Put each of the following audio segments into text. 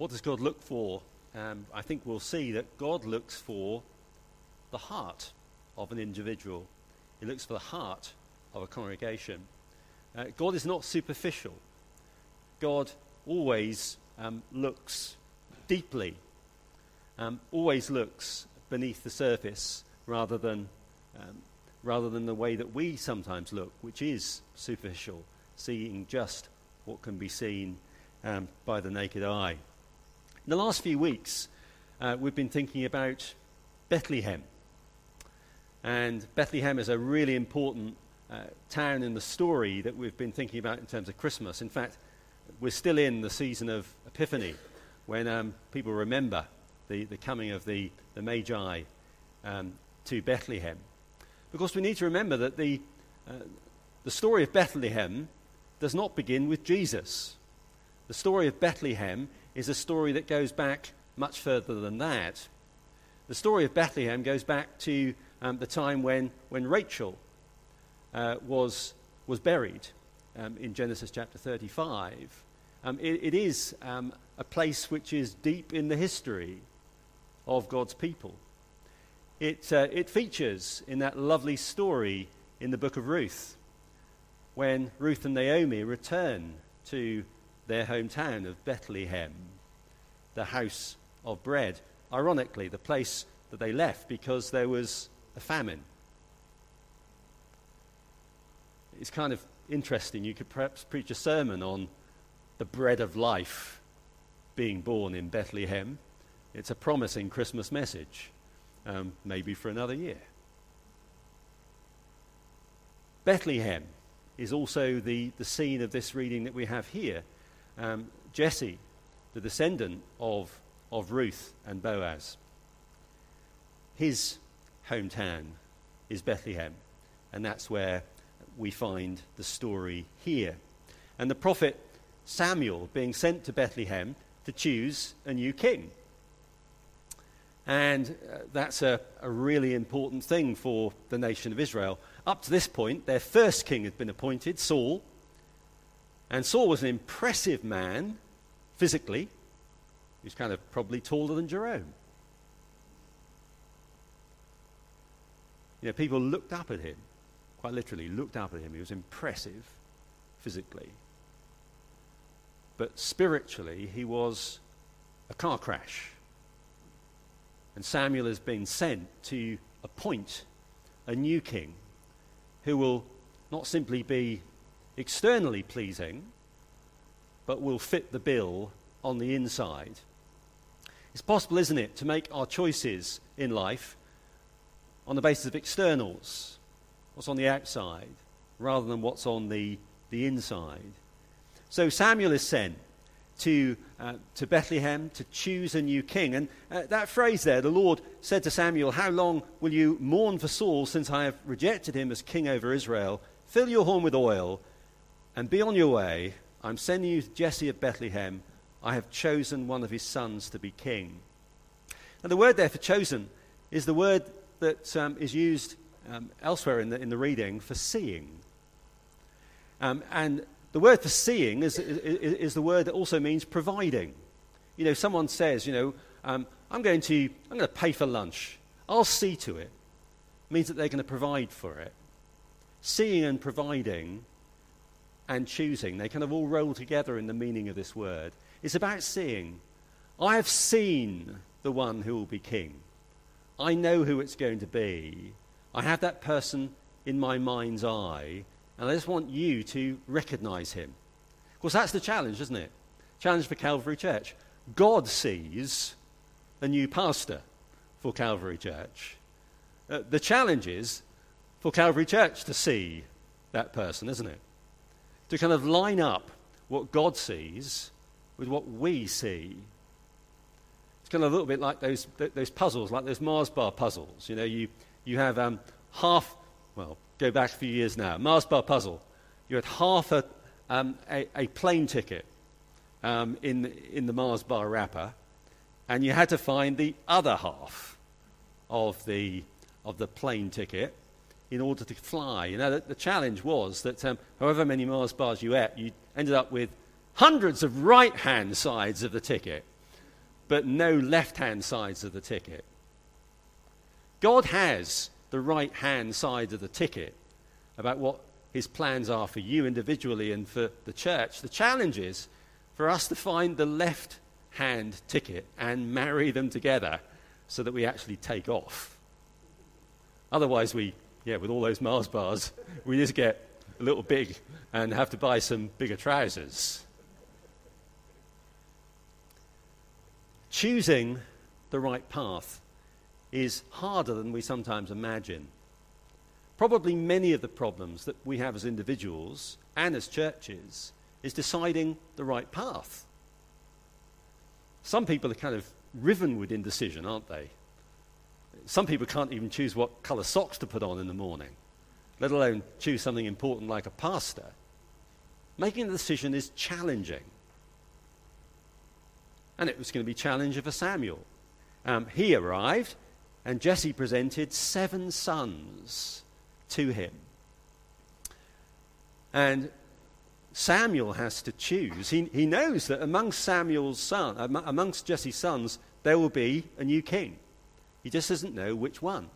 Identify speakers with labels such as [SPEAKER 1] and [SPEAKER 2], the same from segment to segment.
[SPEAKER 1] what does God look for? Um, I think we'll see that God looks for the heart of an individual. He looks for the heart of a congregation. Uh, God is not superficial. God always um, looks deeply, um, always looks beneath the surface rather than, um, rather than the way that we sometimes look, which is superficial, seeing just what can be seen um, by the naked eye. In the last few weeks, uh, we've been thinking about Bethlehem. And Bethlehem is a really important uh, town in the story that we've been thinking about in terms of Christmas. In fact, we're still in the season of Epiphany when um, people remember the, the coming of the, the Magi um, to Bethlehem. Because we need to remember that the, uh, the story of Bethlehem does not begin with Jesus. The story of Bethlehem is a story that goes back much further than that. The story of Bethlehem goes back to um, the time when, when Rachel uh, was, was buried um, in Genesis chapter 35. Um, it, it is um, a place which is deep in the history of God's people. It, uh, it features in that lovely story in the book of Ruth when Ruth and Naomi return to their hometown of Bethlehem, the house of bread. Ironically, the place that they left because there was a famine. It's kind of interesting. You could perhaps preach a sermon on the bread of life being born in Bethlehem. It's a promising Christmas message, um, maybe for another year. Bethlehem is also the, the scene of this reading that we have here. Um, Jesse, the descendant of, of Ruth and Boaz, his hometown is Bethlehem, and that's where we find the story here. And the prophet Samuel being sent to Bethlehem to choose a new king. And uh, that's a, a really important thing for the nation of Israel. Up to this point, their first king had been appointed, Saul. And Saul was an impressive man physically. He was kind of probably taller than Jerome. You know, people looked up at him, quite literally looked up at him. He was impressive physically. But spiritually, he was a car crash. And Samuel has been sent to appoint a new king who will not simply be externally pleasing, but will fit the bill on the inside. It's possible, isn't it, to make our choices in life on the basis of externals, what's on the outside, rather than what's on the, the inside. So Samuel is sent to, uh, to Bethlehem to choose a new king. And uh, that phrase there, the Lord said to Samuel, How long will you mourn for Saul since I have rejected him as king over Israel? Fill your horn with oil and be on your way. I'm sending you to Jesse of Bethlehem. I have chosen one of his sons to be king. And the word there for chosen is the word that um, is used um, elsewhere in the, in the reading for seeing. Um, and the word for seeing is, is, is, the word that also means providing. You know, someone says, you know, um, I'm, going to, I'm going to pay for lunch. I'll see to it. it means that they're going to provide for it. Seeing and providing and choosing, they kind of all roll together in the meaning of this word. It's about seeing. I have seen the one who will be king. I know who it's going to be. I have that person in my mind's eye, and I just want you to recognize him. Of course, that's the challenge, isn't it? Challenge for Calvary Church. God sees a new pastor for Calvary Church. Uh, the challenge is for Calvary Church to see that person, isn't it? To kind of line up what God sees with what we see It's kind of a little bit like those, those puzzles, like those Mars bar puzzles. You know, you, you have um, half, well, go back a few years now, Mars bar puzzle. You had half a, um, a, a, plane ticket um, in, in the Mars bar wrapper, and you had to find the other half of the, of the plane ticket in order to fly. You know, the, the challenge was that um, however many Mars bars you ate, you ended up with hundreds of right hand sides of the ticket but no left hand sides of the ticket. God has the right hand side of the ticket about what his plans are for you individually and for the church. The challenge is for us to find the left hand ticket and marry them together so that we actually take off. Otherwise, we, yeah, with all those Mars bars, we just get a little big and have to buy some bigger trousers. Choosing the right path is harder than we sometimes imagine. Probably many of the problems that we have as individuals and as churches is deciding the right path. Some people are kind of riven with indecision, aren't they? Some people can't even choose what colour socks to put on in the morning, let alone choose something important like a pastor. Making a decision is challenging. And it was going to be challenging for Samuel. Um, he arrived, and Jesse presented seven sons to him. And Samuel has to choose. He, he knows that amongst Samuel's son, amongst Jesse's sons, there will be a new king. He just doesn't know which one.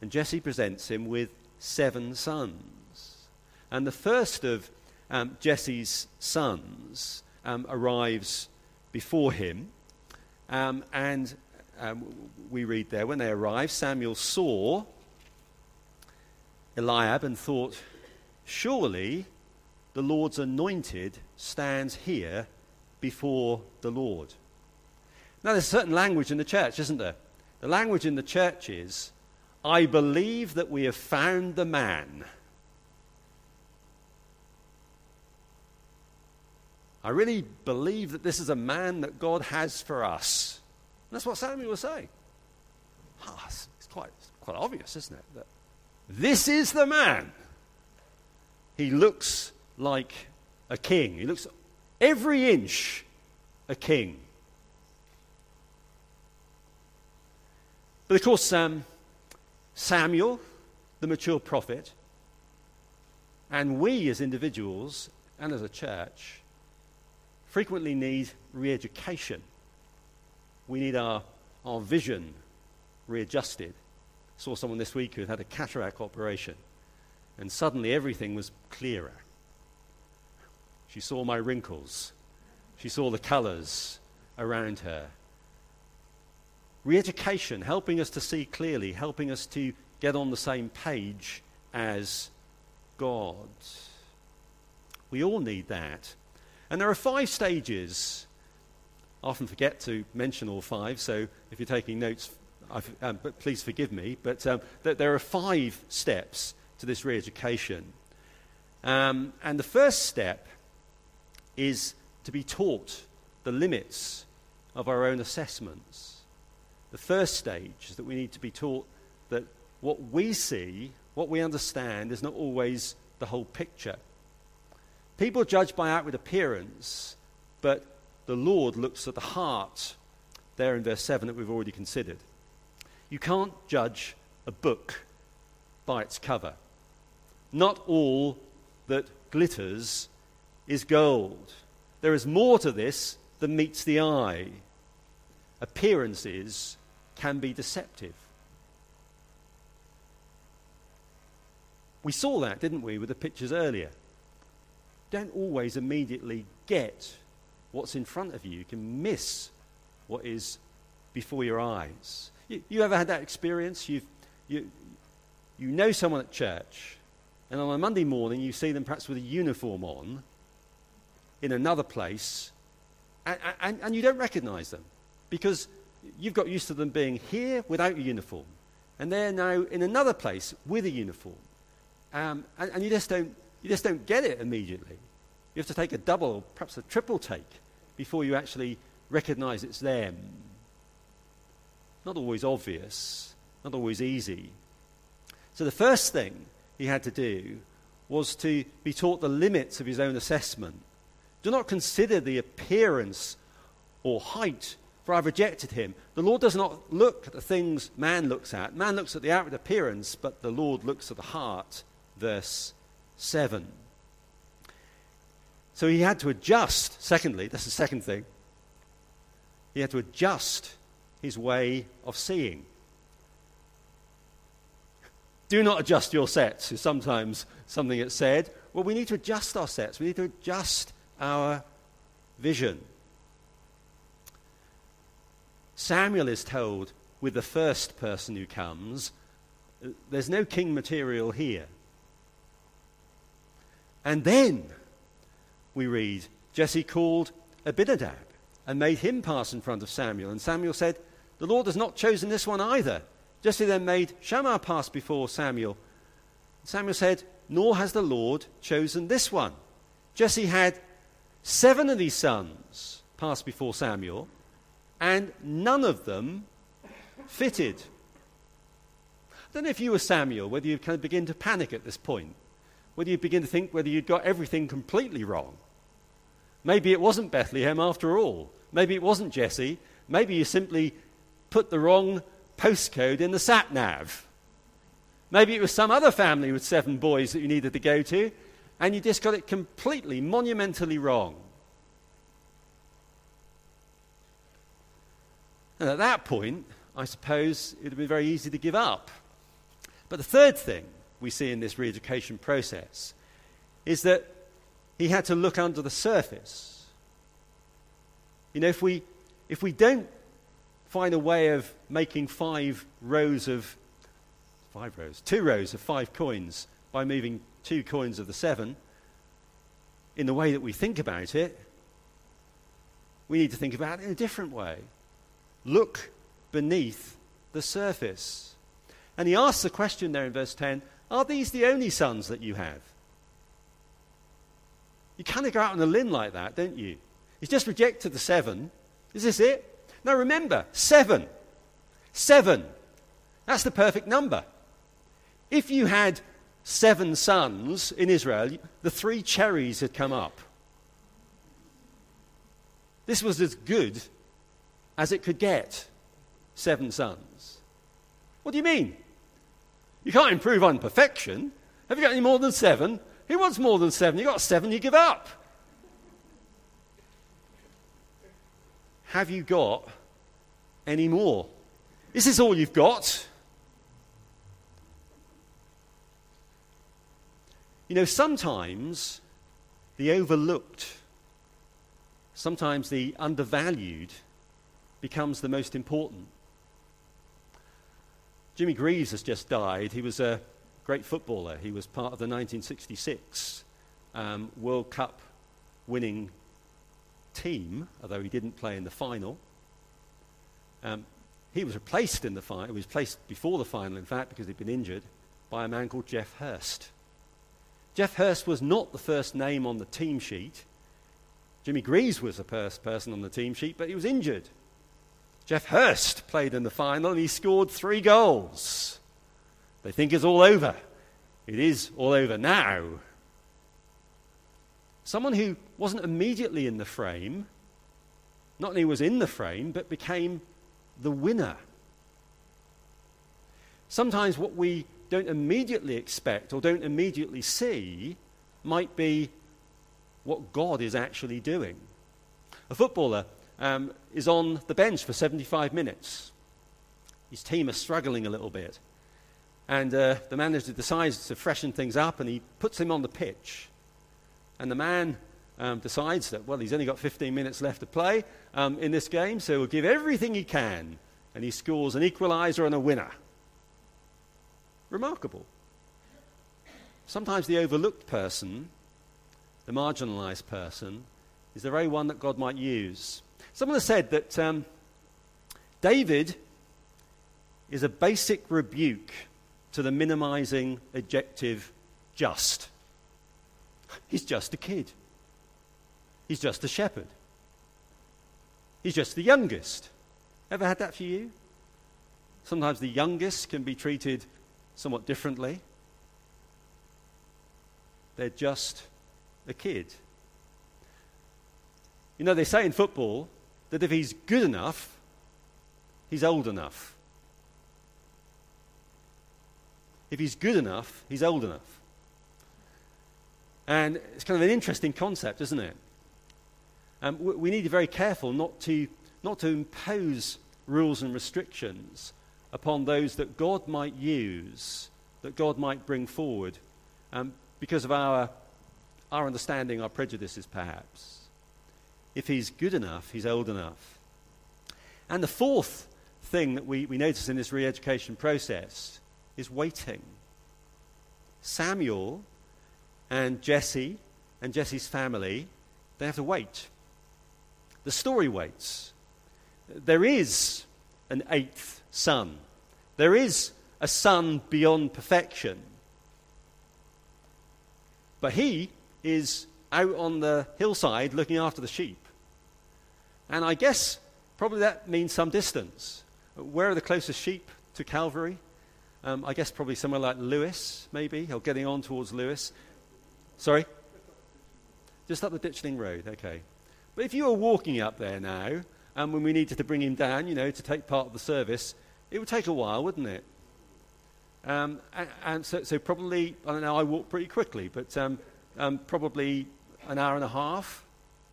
[SPEAKER 1] And Jesse presents him with seven sons. And the first of um, Jesse's sons um, arrives before him. Um, and um, we read there when they arrived, Samuel saw Eliab and thought, Surely the Lord's anointed stands here before the Lord. Now, there's a certain language in the church, isn't there? The language in the church is, I believe that we have found the man. I really believe that this is a man that God has for us. And that's what Samuel was saying. Oh, it's, quite, it's quite obvious, isn't it? That this is the man. He looks like a king. He looks every inch a king. But of course, um, Samuel, the mature prophet, and we as individuals and as a church frequently need re education. We need our, our vision readjusted saw someone this week who had had a cataract operation, and suddenly everything was clearer. She saw my wrinkles, she saw the colors around her. Re education, helping us to see clearly, helping us to get on the same page as God. We all need that. And there are five stages. I often forget to mention all five, so if you're taking notes, um, but please forgive me, but um, th- there are five steps to this re education. Um, and the first step is to be taught the limits of our own assessments. The first stage is that we need to be taught that what we see, what we understand, is not always the whole picture. People judge by outward appearance, but the Lord looks at the heart, there in verse 7 that we've already considered. You can't judge a book by its cover. Not all that glitters is gold. There is more to this than meets the eye. Appearances can be deceptive. We saw that, didn't we, with the pictures earlier? Don't always immediately get what's in front of you. You can miss what is before your eyes. You, you ever had that experience? You've, you, you know someone at church, and on a Monday morning you see them perhaps with a uniform on in another place, and, and, and you don't recognize them because you've got used to them being here without a uniform, and they're now in another place with a uniform. Um, and, and you, just don't, you just don't get it immediately. You have to take a double, perhaps a triple take, before you actually recognize it's them. Not always obvious, not always easy. So the first thing he had to do was to be taught the limits of his own assessment. Do not consider the appearance or height, for I've rejected him. The Lord does not look at the things man looks at. Man looks at the outward appearance, but the Lord looks at the heart. Verse 7. So he had to adjust, secondly, that's the second thing. He had to adjust his way of seeing. Do not adjust your sets, is sometimes something that's said. Well, we need to adjust our sets, we need to adjust our vision. Samuel is told with the first person who comes, there's no king material here. And then we read, Jesse called Abinadab and made him pass in front of Samuel. And Samuel said, The Lord has not chosen this one either. Jesse then made Shammah pass before Samuel. Samuel said, Nor has the Lord chosen this one. Jesse had seven of these sons pass before Samuel, and none of them fitted. I don't know if you were Samuel, whether you kind of begin to panic at this point, whether you begin to think whether you'd got everything completely wrong. Maybe it wasn't Bethlehem after all. Maybe it wasn't Jesse. Maybe you simply put the wrong postcode in the sat nav. Maybe it was some other family with seven boys that you needed to go to, and you just got it completely, monumentally wrong. And at that point, I suppose it would be very easy to give up. But the third thing we see in this re education process is that he had to look under the surface. You know, if we, if we don't find a way of making five rows of, five rows, two rows of five coins by moving two coins of the seven in the way that we think about it, we need to think about it in a different way. Look beneath the surface. And he asks the question there in verse 10 Are these the only sons that you have? You kind of go out on a limb like that, don't you? He's just rejected the seven. Is this it? Now remember, seven. Seven. That's the perfect number. If you had seven sons in Israel, the three cherries had come up. This was as good as it could get. Seven sons. What do you mean? You can't improve on perfection. Have you got any more than seven? Who wants more than seven? You got seven, you give up. Have you got any more? Is this all you've got? You know, sometimes the overlooked, sometimes the undervalued becomes the most important. Jimmy Greaves has just died. He was a great footballer. He was part of the 1966 um, World Cup winning team, although he didn't play in the final. Um, he was replaced in the final. He was placed before the final, in fact, because he'd been injured, by a man called Geoff Hurst. Geoff Hurst was not the first name on the team sheet. Jimmy Greaves was the first person on the team sheet, but he was injured. Geoff Hurst played in the final and he scored three goals. They think it's all over. It is all over now. Someone who wasn't immediately in the frame, not only was in the frame, but became the winner. Sometimes what we don't immediately expect or don't immediately see might be what God is actually doing. A footballer um, is on the bench for 75 minutes. His team are struggling a little bit. And uh, the manager decides to freshen things up and he puts him on the pitch. And the man um, decides that, well, he's only got 15 minutes left to play um, in this game, so he'll give everything he can. And he scores an equalizer and a winner. Remarkable. Sometimes the overlooked person, the marginalized person, is the very one that God might use. Someone has said that um, David is a basic rebuke to the minimizing adjective just. He's just a kid. He's just a shepherd. He's just the youngest. Ever had that for you? Sometimes the youngest can be treated somewhat differently. They're just a kid. You know, they say in football that if he's good enough, he's old enough. If he's good enough, he's old enough. And it's kind of an interesting concept, isn't it? Um, we, need to be very careful not to not to impose rules and restrictions upon those that God might use, that God might bring forward, um, because of our, our understanding, our prejudices perhaps. If he's good enough, he's old enough. And the fourth thing that we, we notice in this re education process is waiting. Samuel and Jesse and Jesse's family, they have to wait. The story waits. There is an eighth son. There is a son beyond perfection. But he is out on the hillside looking after the sheep. And I guess probably that means some distance. Where are the closest sheep to Calvary? Um, I guess probably somewhere like Lewes, maybe, or getting on towards Lewes. Sorry? Just up the Ditchling Road, okay. But if you were walking up there now, and when we needed to bring him down, you know, to take part of the service, it would take a while, wouldn't it? Um, and, and so, so, probably, I don't know, I walk pretty quickly, but um, um, probably an hour and a half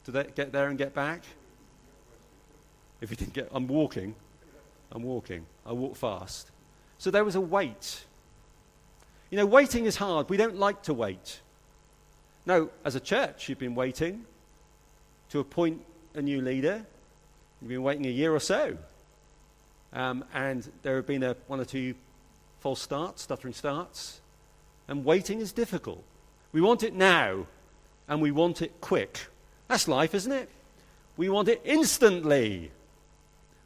[SPEAKER 1] to get there and get back. If you didn't get, I'm walking. I'm walking. I walk fast. So there was a wait. You know, waiting is hard. We don't like to wait. Now, as a church, you've been waiting to appoint a new leader. You've been waiting a year or so. Um, and there have been a, one or two false starts, stuttering starts. And waiting is difficult. We want it now, and we want it quick. That's life, isn't it? We want it instantly.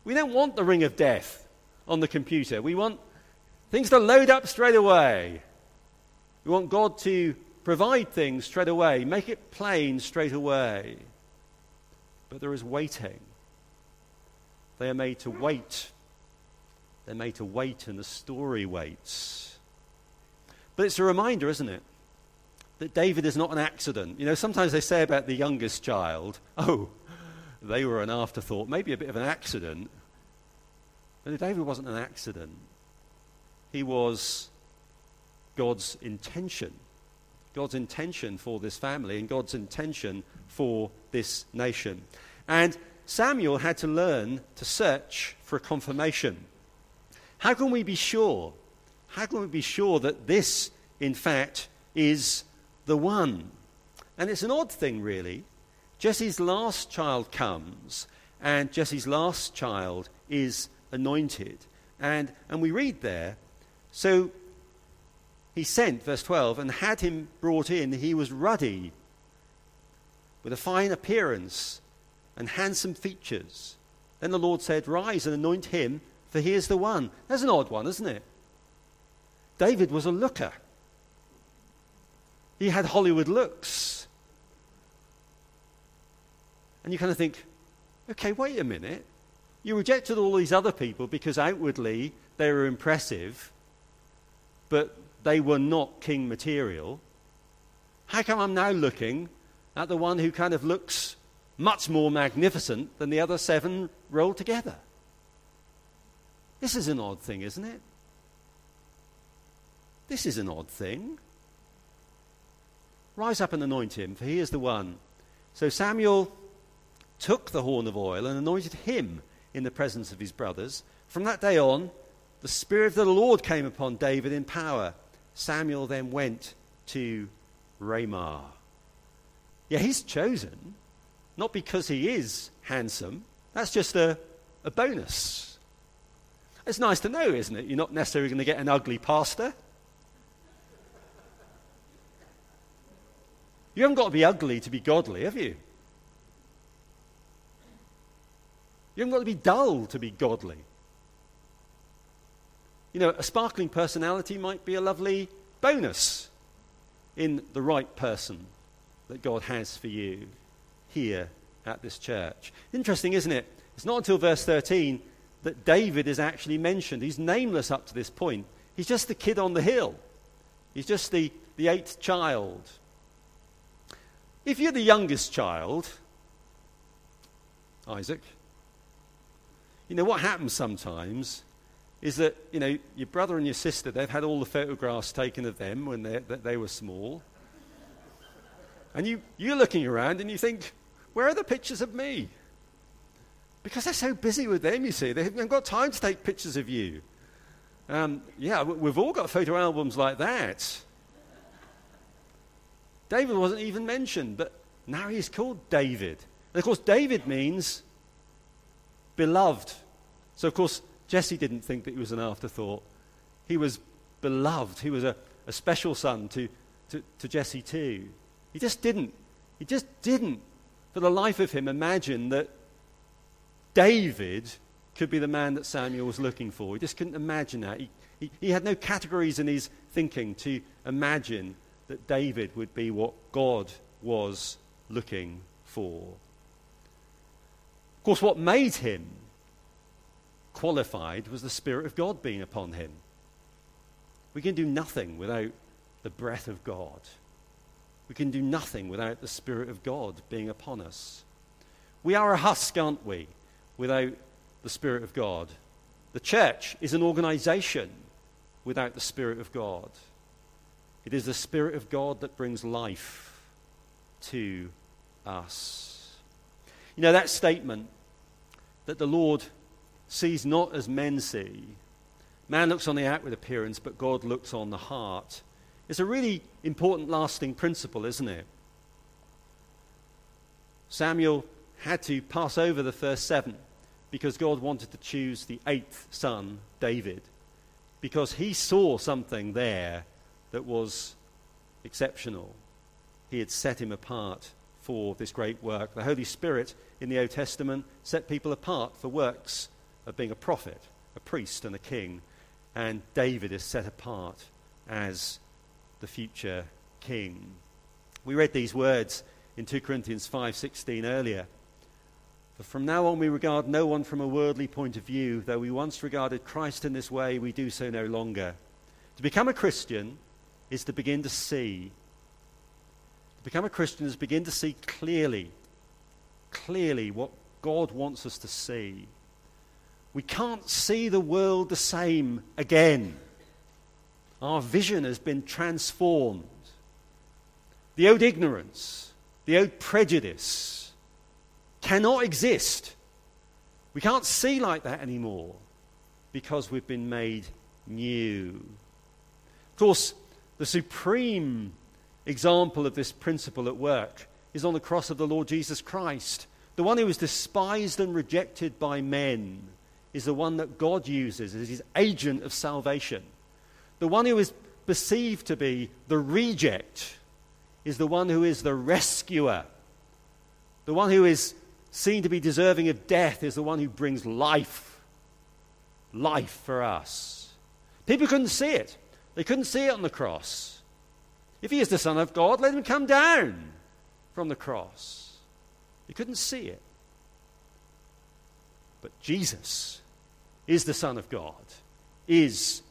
[SPEAKER 1] We don't want the ring of death on the computer. We want things to load up straight away. We want God to provide things straight away, make it plain straight away. But there is waiting. They are made to wait. They're made to wait, and the story waits. But it's a reminder, isn't it? That David is not an accident. You know, sometimes they say about the youngest child, oh, they were an afterthought, maybe a bit of an accident. But David wasn't an accident. He was God's intention. God's intention for this family and God's intention for this nation. And Samuel had to learn to search for a confirmation. How can we be sure? How can we be sure that this, in fact, is the one? And it's an odd thing, really. Jesse's last child comes, and Jesse's last child is anointed. And, and we read there, so he sent, verse 12, and had him brought in. He was ruddy, with a fine appearance and handsome features. Then the Lord said, Rise and anoint him, for he is the one. That's an odd one, isn't it? David was a looker, he had Hollywood looks. And you kind of think, okay, wait a minute. You rejected all these other people because outwardly they were impressive, but they were not king material. How come I'm now looking at the one who kind of looks much more magnificent than the other seven rolled together? This is an odd thing, isn't it? This is an odd thing. Rise up and anoint him, for he is the one. So Samuel took the horn of oil and anointed him in the presence of his brothers. From that day on, the Spirit of the Lord came upon David in power Samuel then went to Ramah. Yeah, he's chosen, not because he is handsome. That's just a, a bonus. It's nice to know, isn't it? You're not necessarily going to get an ugly pastor. You haven't got to be ugly to be godly, have you? You haven't got to be dull to be godly. You know, a sparkling personality might be a lovely bonus in the right person that God has for you here at this church. Interesting, isn't it? It's not until verse 13 that David is actually mentioned. He's nameless up to this point. He's just the kid on the hill, he's just the, the eighth child. If you're the youngest child, Isaac, you know what happens sometimes is that, you know, your brother and your sister, they've had all the photographs taken of them when they, they were small. And you, you're looking around and you think, where are the pictures of me? Because they're so busy with them, you see. They haven't got time to take pictures of you. Um, yeah, we've all got photo albums like that. David wasn't even mentioned, but now he's called David. And of course, David means beloved. So, of course, Jesse didn't think that he was an afterthought. He was beloved. He was a, a special son to, to, to Jesse, too. He just didn't. He just didn't, for the life of him, imagine that David could be the man that Samuel was looking for. He just couldn't imagine that. He, he, he had no categories in his thinking to imagine that David would be what God was looking for. Of course, what made him qualified was the Spirit of God being upon him. We can do nothing without the breath of God. We can do nothing without the Spirit of God being upon us. We are a husk, aren't we, without the Spirit of God? The church is an organization without the Spirit of God. It is the Spirit of God that brings life to us. You know, that statement that the Lord sees not as men see, man looks on the outward appearance, but God looks on the heart, It's a really important, lasting principle, isn't it? Samuel had to pass over the first seven because God wanted to choose the eighth son, David, because he saw something there that was exceptional. He had set him apart for this great work. The Holy Spirit in the Old Testament set people apart for works of being a prophet, a priest, and a king. And David is set apart as the future king. We read these words in 2 Corinthians 5:16 earlier. For from now on we regard no one from a worldly point of view, though we once regarded Christ in this way, we do so no longer. To become a Christian is to begin to see. To become a Christian is begin to see clearly, clearly what God wants us to see. We can't see the world the same again. Our vision has been transformed. The old ignorance, the old prejudice cannot exist. We can't see like that anymore because we've been made new. Of course, the supreme example of this principle at work is on the cross of the Lord Jesus Christ. The one who was despised and rejected by men is the one that God uses as his agent of salvation. The one who is perceived to be the reject is the one who is the rescuer. The one who is seen to be deserving of death is the one who brings life. Life for us. People couldn't see it. They couldn't see it on the cross. If he is the Son of God, let him come down from the cross. They couldn't see it. But Jesus is the Son of God, is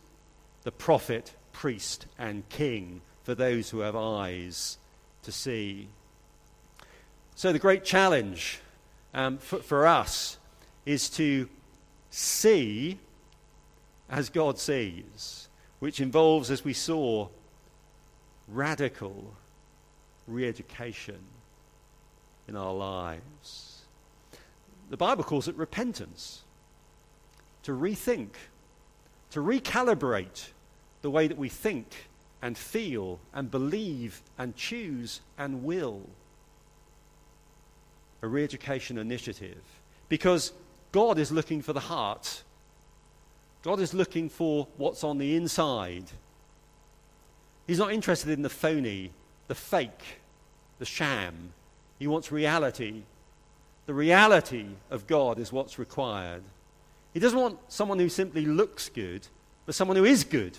[SPEAKER 1] the prophet, priest, and king for those who have eyes to see. So, the great challenge um, for, for us is to see as God sees, which involves, as we saw, radical re education in our lives. The Bible calls it repentance to rethink, to recalibrate the way that we think and feel and believe and choose and will. A re education initiative. Because God is looking for the heart. God is looking for what's on the inside. He's not interested in the phony, the fake, the sham. He wants reality. The reality of God is what's required. He doesn't want someone who simply looks good, but someone who is good.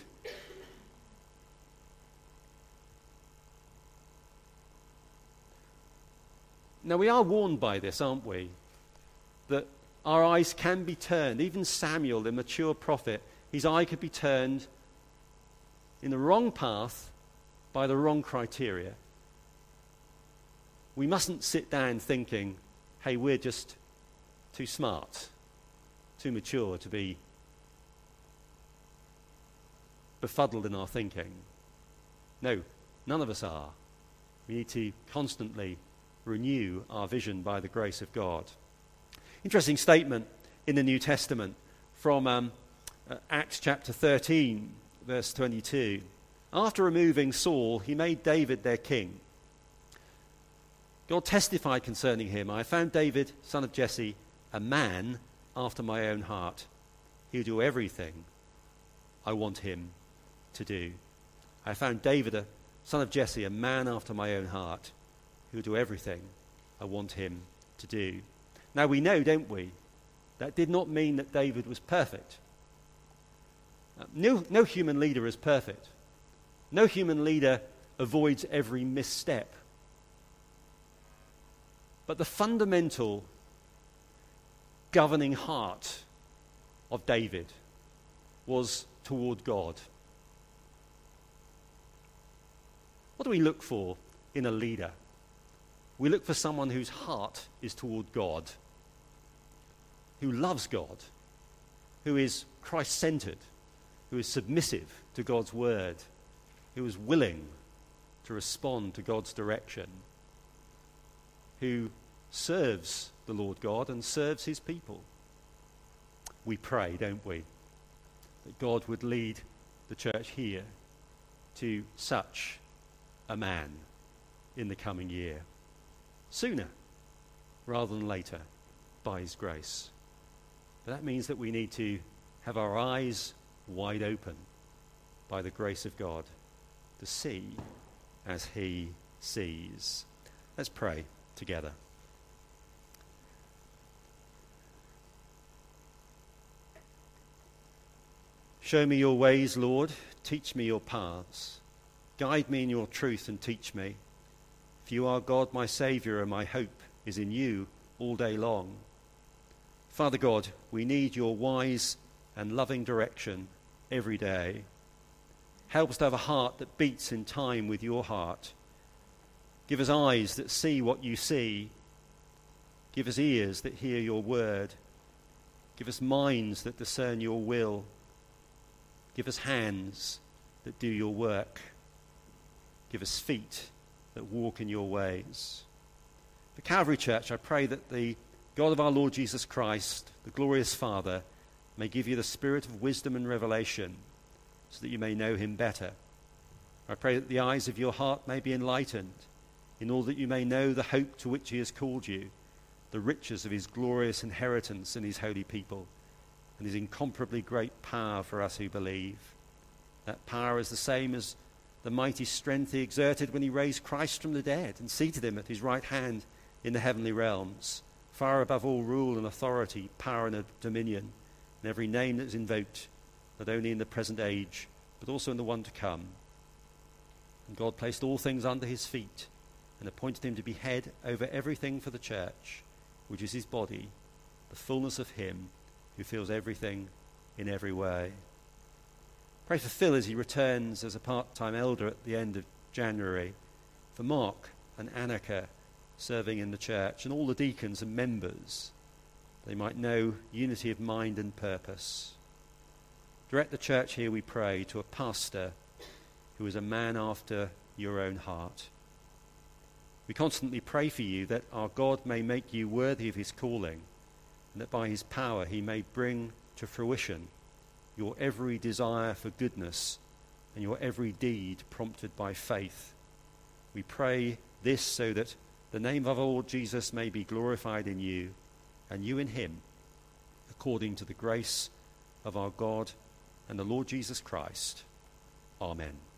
[SPEAKER 1] Now, we are warned by this, aren't we? That our eyes can be turned. Even Samuel, the mature prophet, his eye could be turned in the wrong path by the wrong criteria. We mustn't sit down thinking, hey, we're just too smart too mature to be befuddled in our thinking. No, none of us are. We need to constantly renew our vision by the grace of God. Interesting statement in the New Testament from um, uh, Acts chapter 13, verse 22. After removing Saul, he made David their king. God testified concerning him I found David, son of Jesse, a man after my own heart. He'll do everything I want him to do. I found David, a son of Jesse, a man after my own heart. He'll do everything I want him to do. Now we know, don't we? That did not mean that David was perfect. Uh, no, no human leader is perfect. No human leader avoids every misstep. But the fundamental governing heart of David was toward God. What do we look for in a leader? We look for someone whose heart is toward God, who loves God, who is Christ centered, who is submissive to God's word, who is willing to respond to God's direction, who serves the Lord God and serves his people. We pray, don't we, that God would lead the church here to such a man in the coming year. Sooner rather than later, by his grace. But that means that we need to have our eyes wide open by the grace of God to see as he sees. Let's pray together. Show me your ways, Lord. Teach me your paths. Guide me in your truth and teach me. For you are God, my Saviour, and my hope is in you all day long. Father God, we need your wise and loving direction every day. Help us to have a heart that beats in time with your heart. Give us eyes that see what you see. Give us ears that hear your word. Give us minds that discern your will. Give us hands that do your work. Give us feet that walk in your ways. For Calvary Church, I pray that the God of our Lord Jesus Christ, the glorious Father, may give you the spirit of wisdom and revelation so that you may know him better. I pray that the eyes of your heart may be enlightened in order that you may know the hope to which he has called you, the riches of his glorious inheritance in his holy people and his incomparably great power for us who believe. That power is the same as the mighty strength he exerted when he raised Christ from the dead and seated him at his right hand in the heavenly realms, far above all rule and authority, power and dominion, and every name that is invoked, not only in the present age, but also in the one to come. And God placed all things under his feet and appointed him to be head over everything for the church, which is his body, the fullness of him who fills everything in every way. Pray for Phil as he returns as a part time elder at the end of January, for Mark and Annika serving in the church, and all the deacons and members. They might know unity of mind and purpose. Direct the church here, we pray, to a pastor who is a man after your own heart. We constantly pray for you that our God may make you worthy of his calling and that by his power he may bring to fruition your every desire for goodness and your every deed prompted by faith. We pray this so that the name of our Lord Jesus may be glorified in you and you in him, according to the grace of our God and the Lord Jesus Christ. Amen.